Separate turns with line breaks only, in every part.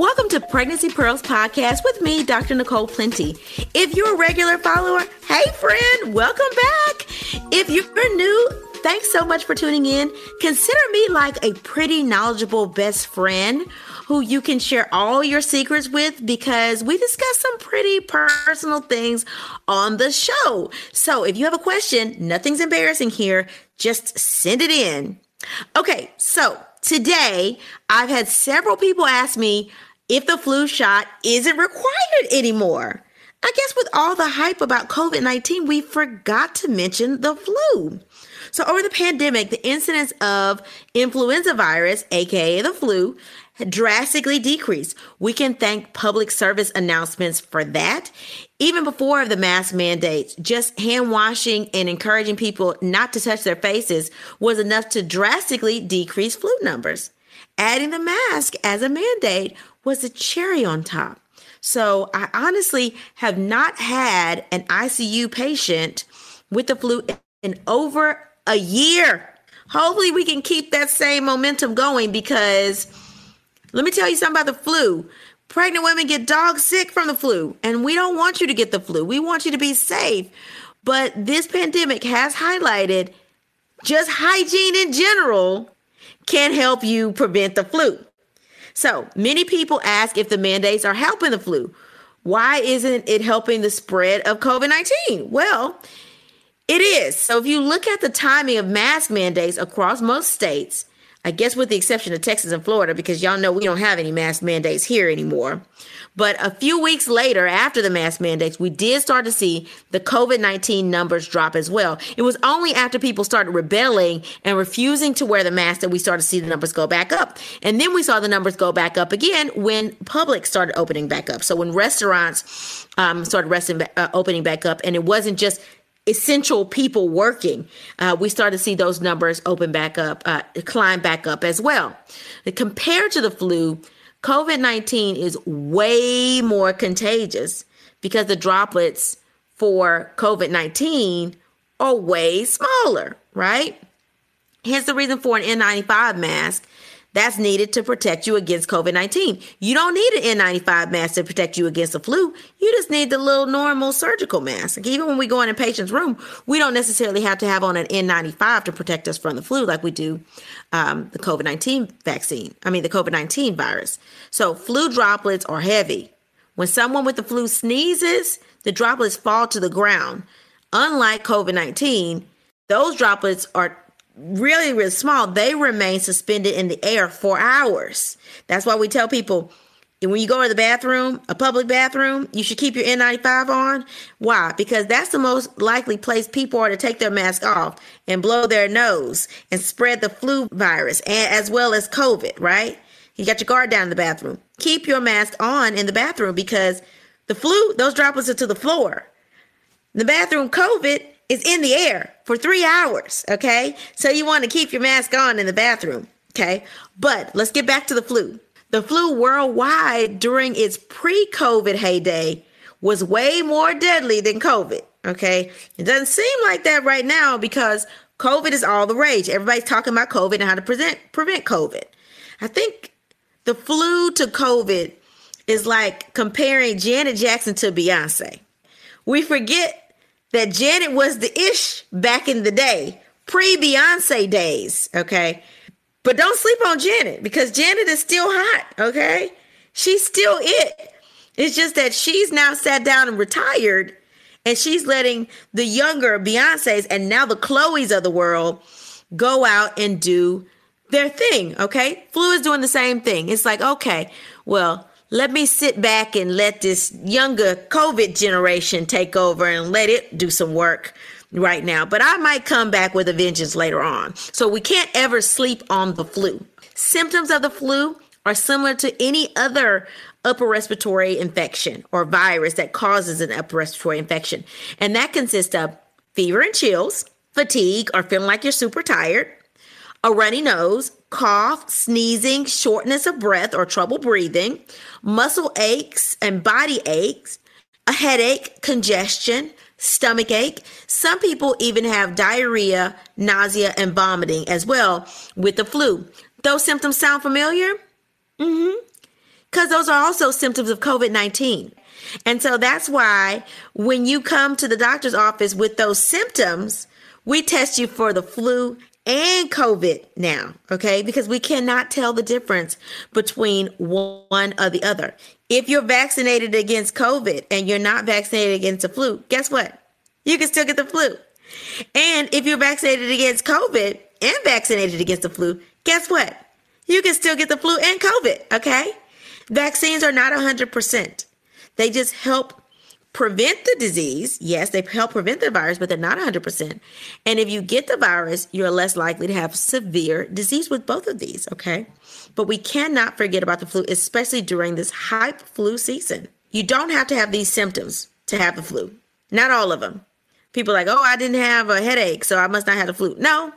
Welcome to Pregnancy Pearls Podcast with me, Dr. Nicole Plenty. If you're a regular follower, hey friend, welcome back. If you're new, thanks so much for tuning in. Consider me like a pretty knowledgeable best friend who you can share all your secrets with because we discuss some pretty personal things on the show. So if you have a question, nothing's embarrassing here, just send it in. Okay, so today I've had several people ask me if the flu shot isn't required anymore. I guess with all the hype about COVID 19, we forgot to mention the flu. So, over the pandemic, the incidence of influenza virus, aka the flu, drastically decreased. We can thank public service announcements for that. Even before the mask mandates, just hand washing and encouraging people not to touch their faces was enough to drastically decrease flu numbers. Adding the mask as a mandate was a cherry on top. So I honestly have not had an ICU patient with the flu in over a year. Hopefully, we can keep that same momentum going because let me tell you something about the flu. Pregnant women get dog sick from the flu, and we don't want you to get the flu. We want you to be safe. But this pandemic has highlighted just hygiene in general can help you prevent the flu. So many people ask if the mandates are helping the flu. Why isn't it helping the spread of COVID 19? Well, it is. So if you look at the timing of mask mandates across most states, I guess with the exception of Texas and Florida, because y'all know we don't have any mask mandates here anymore. But a few weeks later, after the mask mandates, we did start to see the COVID 19 numbers drop as well. It was only after people started rebelling and refusing to wear the mask that we started to see the numbers go back up. And then we saw the numbers go back up again when public started opening back up. So when restaurants um, started resting, uh, opening back up, and it wasn't just essential people working, uh, we start to see those numbers open back up, uh, climb back up as well. Compared to the flu, COVID 19 is way more contagious because the droplets for COVID 19 are way smaller, right? Hence the reason for an N95 mask that's needed to protect you against COVID 19. You don't need an N95 mask to protect you against the flu. You just need the little normal surgical mask. Like even when we go in a patient's room, we don't necessarily have to have on an N95 to protect us from the flu like we do um, the COVID 19 vaccine. I mean, the COVID 19 virus. So flu droplets are heavy. When someone with the flu sneezes, the droplets fall to the ground. Unlike COVID 19, those droplets are really, really small, they remain suspended in the air for hours. That's why we tell people when you go to the bathroom, a public bathroom, you should keep your N95 on. Why? Because that's the most likely place people are to take their mask off and blow their nose and spread the flu virus and as well as COVID, right? You got your guard down in the bathroom. Keep your mask on in the bathroom because the flu, those droplets are to the floor. The bathroom COVID is in the air for three hours. Okay. So you want to keep your mask on in the bathroom. Okay. But let's get back to the flu. The flu worldwide during its pre COVID heyday was way more deadly than COVID. Okay. It doesn't seem like that right now because COVID is all the rage. Everybody's talking about COVID and how to prevent, prevent COVID. I think the flu to COVID is like comparing Janet Jackson to Beyonce. We forget that Janet was the ish back in the day, pre Beyonce days, okay? But don't sleep on Janet because Janet is still hot, okay? She's still it. It's just that she's now sat down and retired, and she's letting the younger Beyonces and now the Chloes of the world go out and do their thing. Okay. Flu is doing the same thing. It's like, okay, well, let me sit back and let this younger COVID generation take over and let it do some work right now. But I might come back with a vengeance later on. So we can't ever sleep on the flu. Symptoms of the flu are similar to any other upper respiratory infection or virus that causes an upper respiratory infection. And that consists of fever and chills, fatigue or feeling like you're super tired, a runny nose, cough, sneezing, shortness of breath or trouble breathing, muscle aches and body aches, a headache, congestion, stomach ache. Some people even have diarrhea, nausea, and vomiting as well with the flu. Those symptoms sound familiar? Mm-hmm. Because those are also symptoms of COVID 19. And so that's why when you come to the doctor's office with those symptoms, we test you for the flu and COVID now, okay? Because we cannot tell the difference between one or the other. If you're vaccinated against COVID and you're not vaccinated against the flu, guess what? You can still get the flu. And if you're vaccinated against COVID and vaccinated against the flu, guess what? You can still get the flu and COVID, okay? Vaccines are not 100%. They just help prevent the disease. Yes, they help prevent the virus, but they're not 100%. And if you get the virus, you're less likely to have severe disease with both of these, okay? But we cannot forget about the flu, especially during this hype flu season. You don't have to have these symptoms to have the flu. Not all of them. People like, oh, I didn't have a headache, so I must not have the flu. No.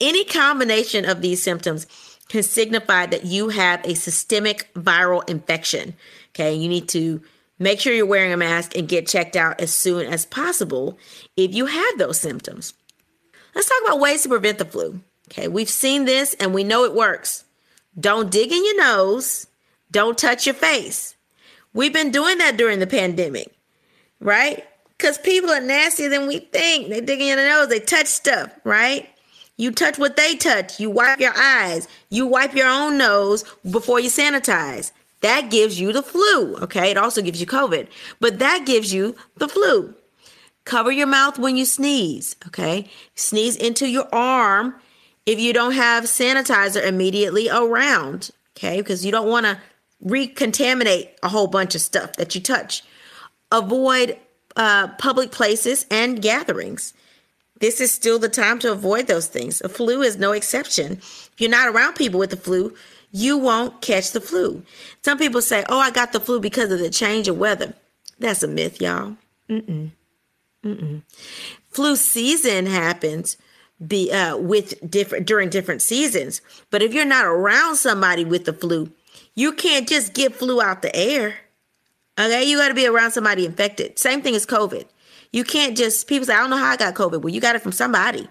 Any combination of these symptoms can signify that you have a systemic viral infection. Okay, you need to Make sure you're wearing a mask and get checked out as soon as possible if you have those symptoms. Let's talk about ways to prevent the flu. Okay, we've seen this and we know it works. Don't dig in your nose, don't touch your face. We've been doing that during the pandemic, right? Because people are nastier than we think. They dig in your nose, they touch stuff, right? You touch what they touch. You wipe your eyes. You wipe your own nose before you sanitize. That gives you the flu. Okay. It also gives you COVID, but that gives you the flu. Cover your mouth when you sneeze. Okay. Sneeze into your arm if you don't have sanitizer immediately around. Okay. Because you don't want to recontaminate a whole bunch of stuff that you touch. Avoid uh, public places and gatherings. This is still the time to avoid those things. The flu is no exception. If you're not around people with the flu, you won't catch the flu. Some people say, oh, I got the flu because of the change of weather. That's a myth, y'all. Mm-mm. Mm-mm. Flu season happens be uh, with different during different seasons. But if you're not around somebody with the flu, you can't just get flu out the air. Okay, you got to be around somebody infected. Same thing as COVID. You can't just people say, I don't know how I got COVID. Well, you got it from somebody.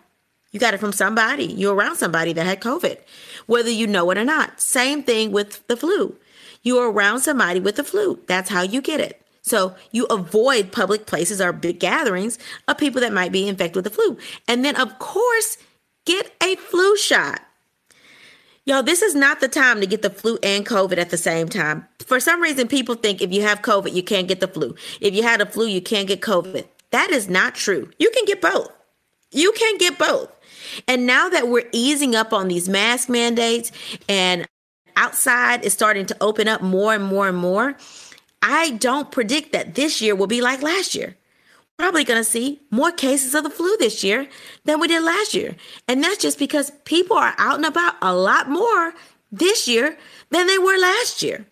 You got it from somebody. You're around somebody that had COVID, whether you know it or not. Same thing with the flu. You're around somebody with the flu. That's how you get it. So you avoid public places or big gatherings of people that might be infected with the flu. And then, of course, get a flu shot. Y'all, this is not the time to get the flu and COVID at the same time. For some reason, people think if you have COVID, you can't get the flu. If you had a flu, you can't get COVID. That is not true. You can get both. You can get both. And now that we're easing up on these mask mandates and outside is starting to open up more and more and more, I don't predict that this year will be like last year. Probably going to see more cases of the flu this year than we did last year. And that's just because people are out and about a lot more this year than they were last year.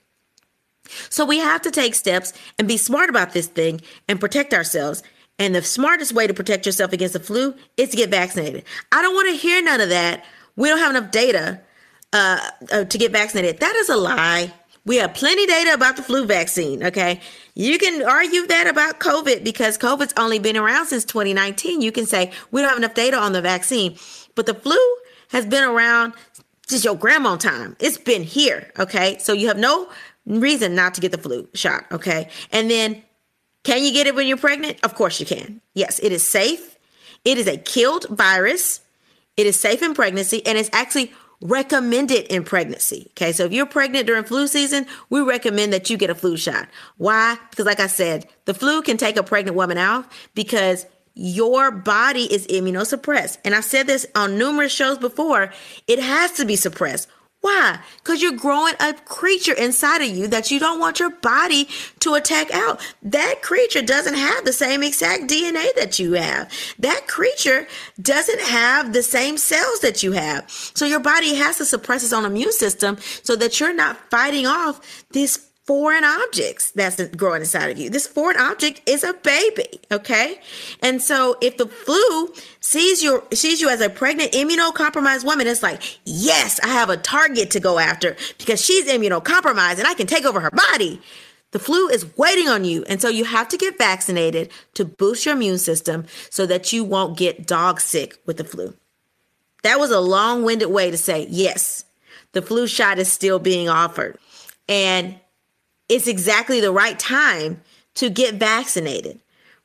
So we have to take steps and be smart about this thing and protect ourselves and the smartest way to protect yourself against the flu is to get vaccinated. I don't want to hear none of that. We don't have enough data uh, uh, to get vaccinated. That is a lie. We have plenty data about the flu vaccine. Okay. You can argue that about COVID because COVID's only been around since 2019. You can say we don't have enough data on the vaccine, but the flu has been around since your grandma time. It's been here. Okay. So you have no reason not to get the flu shot. Okay. And then can you get it when you're pregnant? Of course you can. Yes, it is safe. It is a killed virus. It is safe in pregnancy and it's actually recommended in pregnancy. Okay, so if you're pregnant during flu season, we recommend that you get a flu shot. Why? Because, like I said, the flu can take a pregnant woman out because your body is immunosuppressed. And I've said this on numerous shows before, it has to be suppressed. Why? Because you're growing a creature inside of you that you don't want your body to attack out. That creature doesn't have the same exact DNA that you have. That creature doesn't have the same cells that you have. So your body has to suppress its own immune system so that you're not fighting off this foreign objects that's growing inside of you. This foreign object is a baby, okay? And so if the flu sees you sees you as a pregnant immunocompromised woman, it's like, "Yes, I have a target to go after because she's immunocompromised and I can take over her body." The flu is waiting on you. And so you have to get vaccinated to boost your immune system so that you won't get dog sick with the flu. That was a long winded way to say, yes, the flu shot is still being offered. And it's exactly the right time to get vaccinated.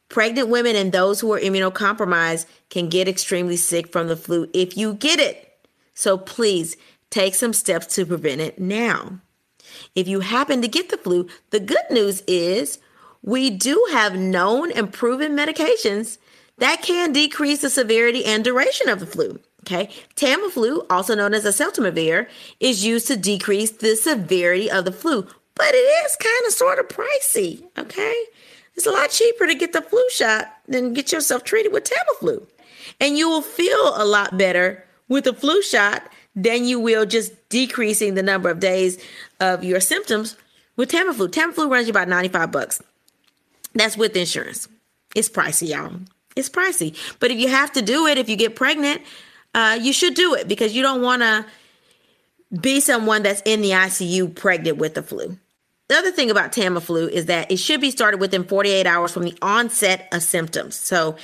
Pregnant women and those who are immunocompromised can get extremely sick from the flu if you get it. So please take some steps to prevent it now. If you happen to get the flu, the good news is we do have known and proven medications that can decrease the severity and duration of the flu. Okay, Tamiflu, also known as oseltamivir, is used to decrease the severity of the flu, but it is kind of sort of pricey. Okay. It's a lot cheaper to get the flu shot than get yourself treated with Tamiflu. And you will feel a lot better with the flu shot than you will just decreasing the number of days of your symptoms with Tamiflu. Tamiflu runs you about 95 bucks. That's with insurance. It's pricey, y'all. It's pricey. But if you have to do it, if you get pregnant, uh, you should do it because you don't want to be someone that's in the ICU pregnant with the flu. The other thing about Tamiflu is that it should be started within 48 hours from the onset of symptoms. So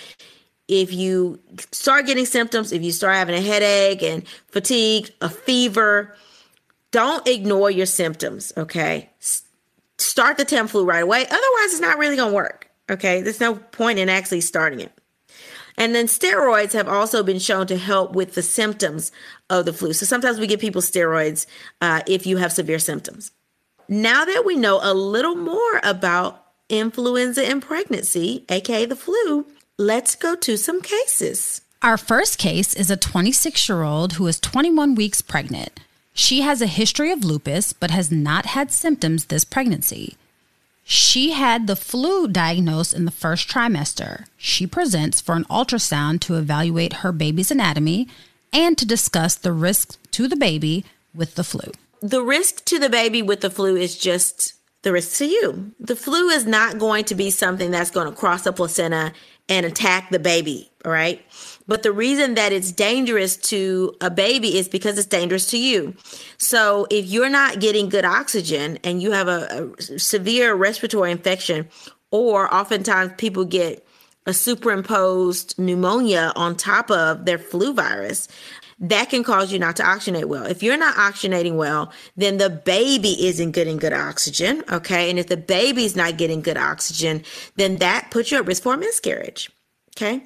if you start getting symptoms, if you start having a headache and fatigue, a fever, don't ignore your symptoms, okay? Start the Tamiflu right away. Otherwise, it's not really going to work, okay? There's no point in actually starting it. And then steroids have also been shown to help with the symptoms of the flu. So sometimes we give people steroids uh, if you have severe symptoms. Now that we know a little more about influenza and pregnancy, aka the flu, let's go to some cases.
Our first case is a 26 year old who is 21 weeks pregnant. She has a history of lupus but has not had symptoms this pregnancy. She had the flu diagnosed in the first trimester. She presents for an ultrasound to evaluate her baby's anatomy and to discuss the risks to the baby with the flu
the risk to the baby with the flu is just the risk to you. The flu is not going to be something that's going to cross the placenta and attack the baby, all right? But the reason that it's dangerous to a baby is because it's dangerous to you. So if you're not getting good oxygen and you have a, a severe respiratory infection, or oftentimes people get a superimposed pneumonia on top of their flu virus, that can cause you not to oxygenate well. If you're not oxygenating well, then the baby isn't getting good oxygen. Okay. And if the baby's not getting good oxygen, then that puts you at risk for a miscarriage. Okay.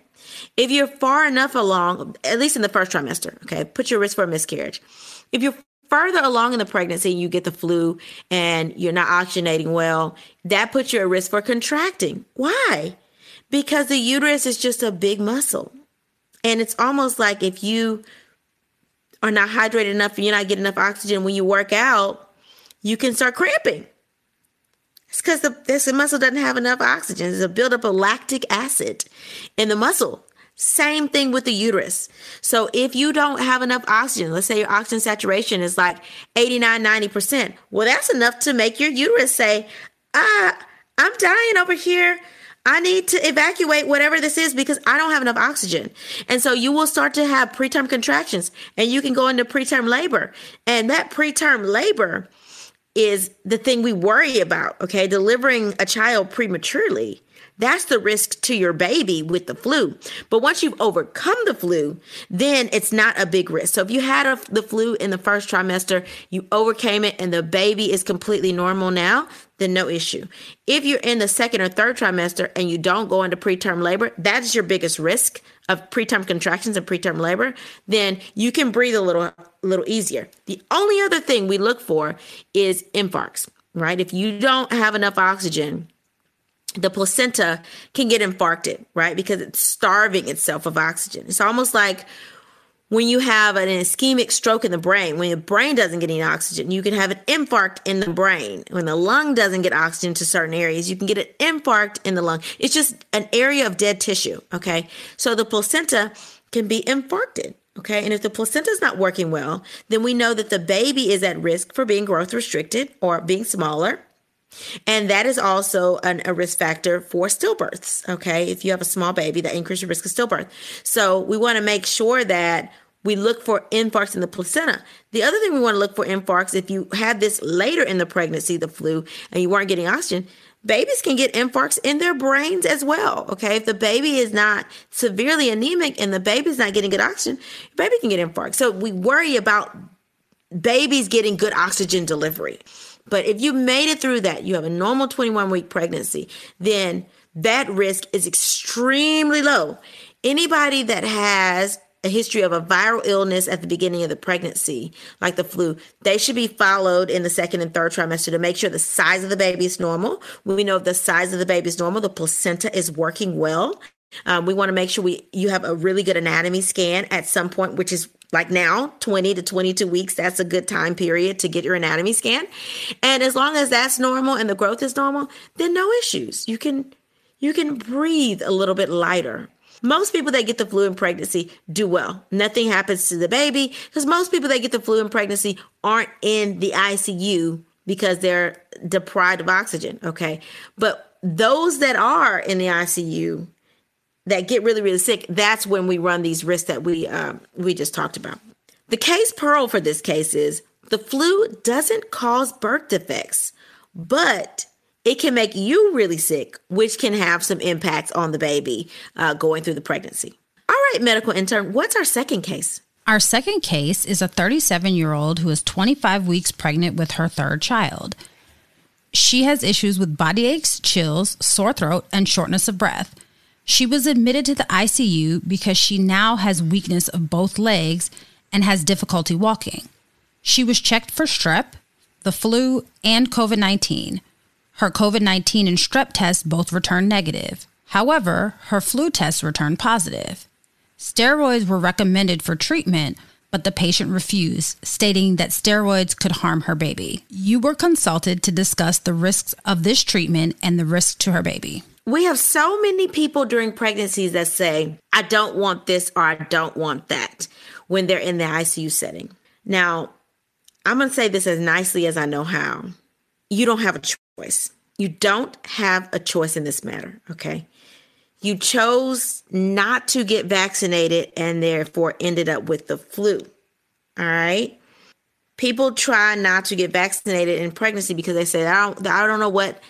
If you're far enough along, at least in the first trimester, okay, put your risk for a miscarriage. If you're further along in the pregnancy you get the flu and you're not oxygenating well, that puts you at risk for contracting. Why? Because the uterus is just a big muscle. And it's almost like if you are not hydrated enough and you're not getting enough oxygen when you work out, you can start cramping. It's because the, the muscle doesn't have enough oxygen. There's a buildup of lactic acid in the muscle. Same thing with the uterus. So if you don't have enough oxygen, let's say your oxygen saturation is like 89, 90%, well, that's enough to make your uterus say, ah, I'm dying over here. I need to evacuate whatever this is because I don't have enough oxygen. And so you will start to have preterm contractions and you can go into preterm labor. And that preterm labor is the thing we worry about, okay? Delivering a child prematurely. That's the risk to your baby with the flu. But once you've overcome the flu, then it's not a big risk. So if you had a, the flu in the first trimester, you overcame it, and the baby is completely normal now, then no issue. If you're in the second or third trimester and you don't go into preterm labor, that is your biggest risk of preterm contractions and preterm labor, then you can breathe a little little easier. The only other thing we look for is infarcts, right? If you don't have enough oxygen, the placenta can get infarcted, right? Because it's starving itself of oxygen. It's almost like when you have an ischemic stroke in the brain, when the brain doesn't get any oxygen, you can have an infarct in the brain. When the lung doesn't get oxygen to certain areas, you can get an infarct in the lung. It's just an area of dead tissue. Okay. So the placenta can be infarcted. Okay. And if the placenta is not working well, then we know that the baby is at risk for being growth restricted or being smaller. And that is also an, a risk factor for stillbirths. Okay. If you have a small baby, that increases your risk of stillbirth. So we want to make sure that we look for infarcts in the placenta. The other thing we want to look for infarcts, if you had this later in the pregnancy, the flu, and you weren't getting oxygen, babies can get infarcts in their brains as well. Okay. If the baby is not severely anemic and the baby's not getting good oxygen, baby can get infarcts. So we worry about babies getting good oxygen delivery. But if you made it through that, you have a normal 21 week pregnancy, then that risk is extremely low. Anybody that has a history of a viral illness at the beginning of the pregnancy, like the flu, they should be followed in the second and third trimester to make sure the size of the baby is normal. We know if the size of the baby is normal, the placenta is working well. Um, we want to make sure we you have a really good anatomy scan at some point, which is like now 20 to 22 weeks that's a good time period to get your anatomy scan. And as long as that's normal and the growth is normal then no issues. You can you can breathe a little bit lighter. Most people that get the flu in pregnancy do well. Nothing happens to the baby because most people that get the flu in pregnancy aren't in the icu because they're deprived of oxygen okay? But those that are in the icu that get really really sick that's when we run these risks that we um, we just talked about. The case pearl for this case is the flu doesn't cause birth defects but it can make you really sick which can have some impacts on the baby uh, going through the pregnancy. All right medical intern what's our second case?
Our second case is a 37 year old who is 25 weeks pregnant with her third child. She has issues with body aches chills sore throat and shortness of breath she was admitted to the ICU because she now has weakness of both legs and has difficulty walking. She was checked for strep, the flu, and COVID 19. Her COVID 19 and strep tests both returned negative. However, her flu test returned positive. Steroids were recommended for treatment, but the patient refused, stating that steroids could harm her baby. You were consulted to discuss the risks of this treatment and the risk to her baby.
We have so many people during pregnancies that say, I don't want this or I don't want that when they're in the ICU setting. Now, I'm going to say this as nicely as I know how. You don't have a choice. You don't have a choice in this matter, okay? You chose not to get vaccinated and therefore ended up with the flu. All right? People try not to get vaccinated in pregnancy because they say, I don't, I don't know what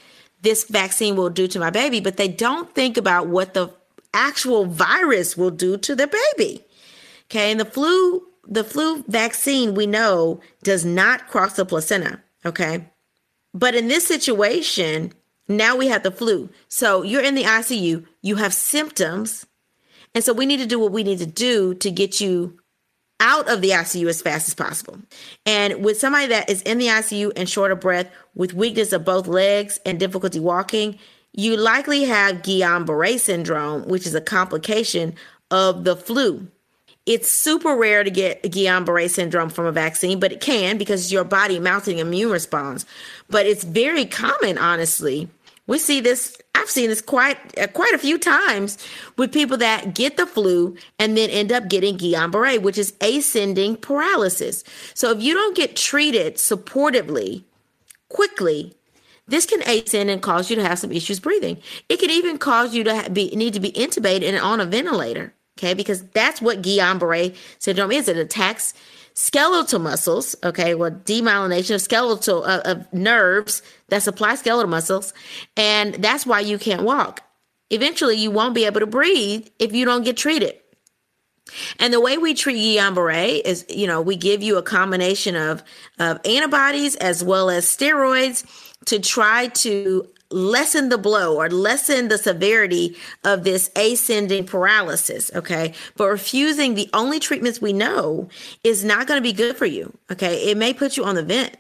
this vaccine will do to my baby, but they don't think about what the actual virus will do to their baby. Okay, and the flu, the flu vaccine we know does not cross the placenta. Okay, but in this situation, now we have the flu. So you're in the ICU, you have symptoms, and so we need to do what we need to do to get you out of the ICU as fast as possible. And with somebody that is in the ICU and short of breath with weakness of both legs and difficulty walking, you likely have Guillain-Barré syndrome, which is a complication of the flu. It's super rare to get Guillain-Barré syndrome from a vaccine, but it can because your body mounting immune response. But it's very common, honestly. We see this I've seen this quite uh, quite a few times with people that get the flu and then end up getting Guillain-Barré, which is ascending paralysis. So if you don't get treated supportively quickly, this can ascend and cause you to have some issues breathing. It can even cause you to be need to be intubated and on a ventilator. Okay, because that's what Guillain-Barré syndrome is. It attacks skeletal muscles, okay, well, demyelination of skeletal uh, of nerves that supply skeletal muscles, and that's why you can't walk. Eventually, you won't be able to breathe if you don't get treated. And the way we treat Guillain-Barré is, you know, we give you a combination of, of antibodies as well as steroids to try to lessen the blow or lessen the severity of this ascending paralysis. Okay. But refusing the only treatments we know is not going to be good for you. Okay. It may put you on the vent.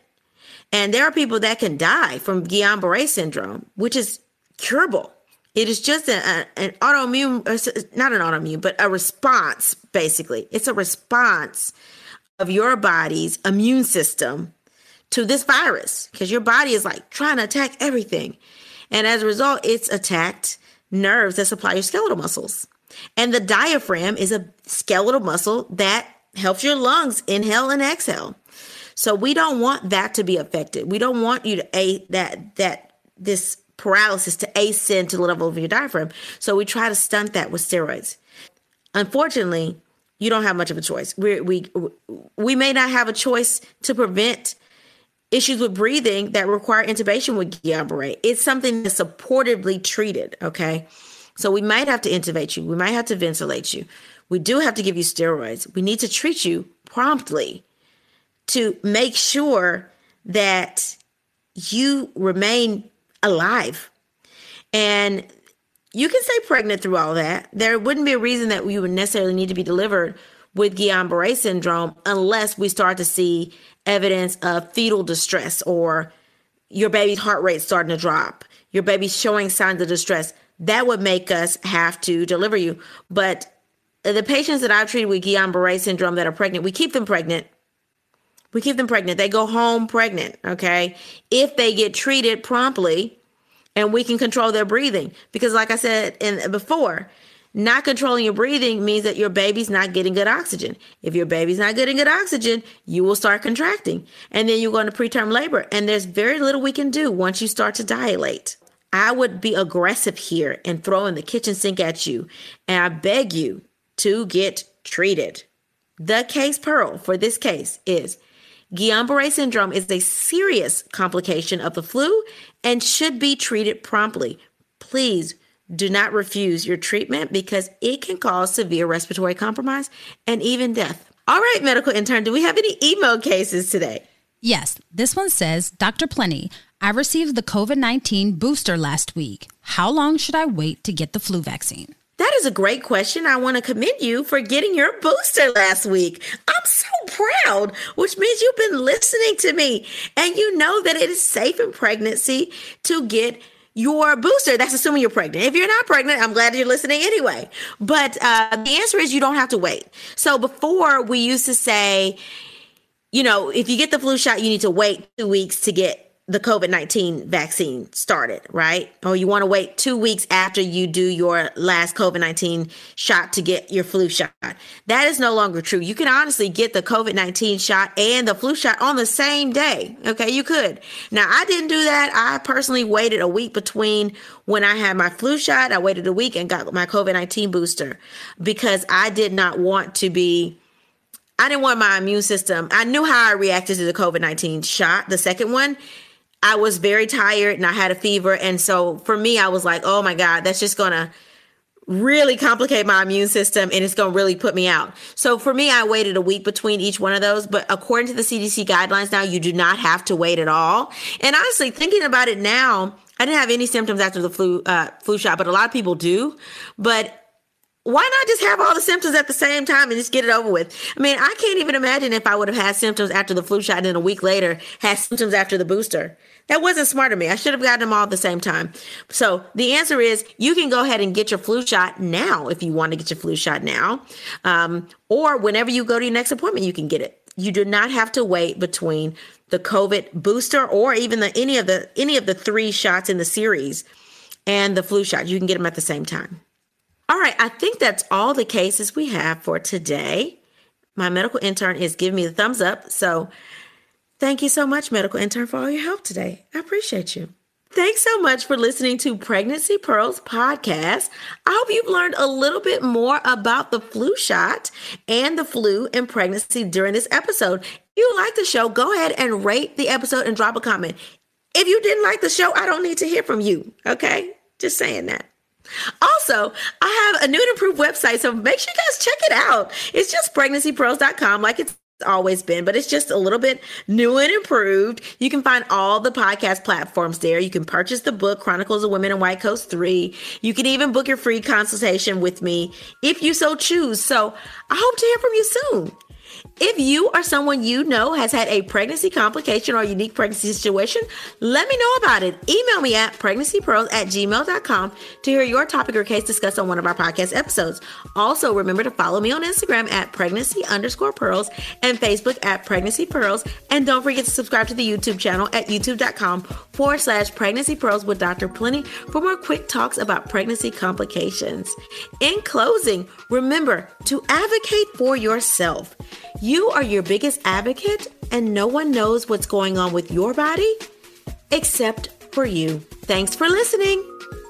And there are people that can die from Guillain Barre syndrome, which is curable. It is just a, an autoimmune, uh, not an autoimmune, but a response, basically. It's a response of your body's immune system to this virus because your body is like trying to attack everything. And as a result, it's attacked nerves that supply your skeletal muscles. And the diaphragm is a skeletal muscle that helps your lungs inhale and exhale. So we don't want that to be affected. We don't want you to a that that this paralysis to ascend to the level of your diaphragm. So we try to stunt that with steroids. Unfortunately, you don't have much of a choice. We we we may not have a choice to prevent issues with breathing that require intubation with Guillain-Barré. It's something that's supportively treated, okay? So we might have to intubate you. We might have to ventilate you. We do have to give you steroids. We need to treat you promptly to make sure that you remain alive. And you can stay pregnant through all that. There wouldn't be a reason that we would necessarily need to be delivered with Guillain-Barré syndrome unless we start to see evidence of fetal distress or your baby's heart rate starting to drop, your baby's showing signs of distress. That would make us have to deliver you. But the patients that I've treated with Guillain-Barré syndrome that are pregnant, we keep them pregnant. We keep them pregnant. They go home pregnant, okay? If they get treated promptly and we can control their breathing. Because like I said in before, not controlling your breathing means that your baby's not getting good oxygen. If your baby's not getting good oxygen, you will start contracting and then you go into preterm labor. And there's very little we can do once you start to dilate. I would be aggressive here and throw in the kitchen sink at you. And I beg you to get treated. The case pearl for this case is Guillain Barre syndrome is a serious complication of the flu and should be treated promptly. Please do not refuse your treatment because it can cause severe respiratory compromise and even death. All right, medical intern, do we have any email cases today?
Yes, this one says Dr. Plenty, I received the COVID 19 booster last week. How long should I wait to get the flu vaccine?
That is a great question. I want to commend you for getting your booster last week. I'm so proud, which means you've been listening to me and you know that it is safe in pregnancy to get your booster. That's assuming you're pregnant. If you're not pregnant, I'm glad you're listening anyway. But uh, the answer is you don't have to wait. So before we used to say, you know, if you get the flu shot, you need to wait two weeks to get the COVID 19 vaccine started, right? Or you want to wait two weeks after you do your last COVID 19 shot to get your flu shot. That is no longer true. You can honestly get the COVID 19 shot and the flu shot on the same day. Okay, you could. Now, I didn't do that. I personally waited a week between when I had my flu shot. I waited a week and got my COVID 19 booster because I did not want to be. I didn't want my immune system. I knew how I reacted to the COVID 19 shot, the second one I was very tired and I had a fever. And so for me, I was like, oh my God, that's just going to really complicate my immune system and it's going to really put me out. So for me, I waited a week between each one of those. But according to the CDC guidelines now, you do not have to wait at all. And honestly, thinking about it now, I didn't have any symptoms after the flu uh, flu shot, but a lot of people do. But why not just have all the symptoms at the same time and just get it over with? I mean, I can't even imagine if I would have had symptoms after the flu shot and then a week later had symptoms after the booster. That wasn't smart of me. I should have gotten them all at the same time. So the answer is you can go ahead and get your flu shot now if you want to get your flu shot now. Um, or whenever you go to your next appointment, you can get it. You do not have to wait between the COVID booster or even the any of the any of the three shots in the series and the flu shot. You can get them at the same time. All right, I think that's all the cases we have for today. My medical intern is giving me the thumbs up. So thank you so much, medical intern, for all your help today. I appreciate you. Thanks so much for listening to Pregnancy Pearls podcast. I hope you've learned a little bit more about the flu shot and the flu and pregnancy during this episode. If you like the show, go ahead and rate the episode and drop a comment. If you didn't like the show, I don't need to hear from you. Okay? Just saying that. Also, I have a new and improved website, so make sure you guys check it out. It's just pregnancypearls.com, like it's always been, but it's just a little bit new and improved. You can find all the podcast platforms there. You can purchase the book, Chronicles of Women in White Coats 3. You can even book your free consultation with me if you so choose. So I hope to hear from you soon. If you or someone you know has had a pregnancy complication or unique pregnancy situation, let me know about it. Email me at pregnancypearls at gmail.com to hear your topic or case discussed on one of our podcast episodes. Also, remember to follow me on Instagram at pregnancy underscore pearls and Facebook at pregnancy pearls. And don't forget to subscribe to the YouTube channel at youtube.com forward slash pregnancy pearls with Dr. Plenty for more quick talks about pregnancy complications. In closing, remember to advocate for yourself. You are your biggest advocate, and no one knows what's going on with your body except for you. Thanks for listening.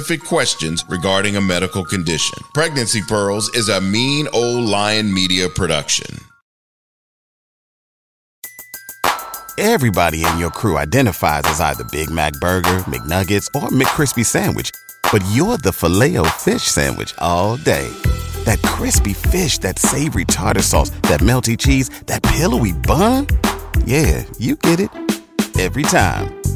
specific questions regarding a medical condition. Pregnancy Pearls is a mean old lion media production.
Everybody in your crew identifies as either Big Mac Burger, McNuggets, or McCrispy Sandwich, but you're the filet fish Sandwich all day. That crispy fish, that savory tartar sauce, that melty cheese, that pillowy bun. Yeah, you get it every time.